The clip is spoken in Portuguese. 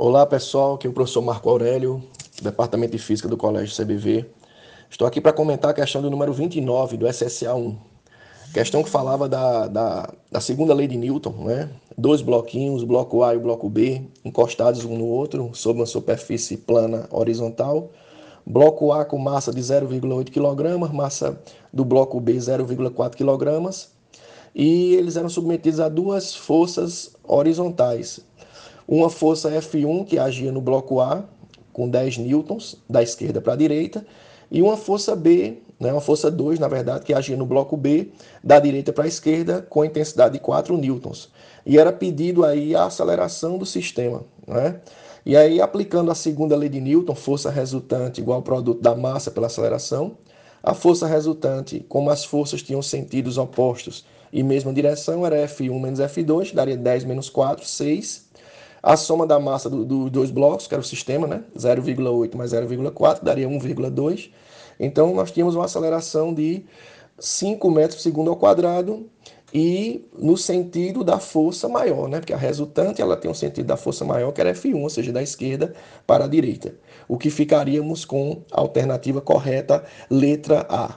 Olá pessoal, aqui é o professor Marco Aurélio, Departamento de Física do Colégio CBV. Estou aqui para comentar a questão do número 29 do SSA 1. Questão que falava da, da, da, segunda lei de Newton, né? Dois bloquinhos, bloco A e bloco B, encostados um no outro, sob uma superfície plana horizontal. Bloco A com massa de 0,8 kg, massa do bloco B 0,4 kg. E eles eram submetidos a duas forças horizontais, uma força F1 que agia no bloco A com 10 newtons da esquerda para a direita e uma força B, né, uma força 2, na verdade, que agia no bloco B da direita para a esquerda com intensidade de 4 newtons. E era pedido aí a aceleração do sistema, né? E aí aplicando a segunda lei de Newton, força resultante igual ao produto da massa pela aceleração, a força resultante, como as forças tinham sentidos opostos e mesma direção, era F1 menos F2, daria 10 menos 4, 6 a soma da massa dos do dois blocos, que era o sistema, né? 0,8 mais 0,4 daria 1,2. Então, nós tínhamos uma aceleração de 5 metros por segundo ao quadrado e no sentido da força maior, né? Porque a resultante ela tem um sentido da força maior, que era F1, ou seja, da esquerda para a direita. O que ficaríamos com a alternativa correta, letra A.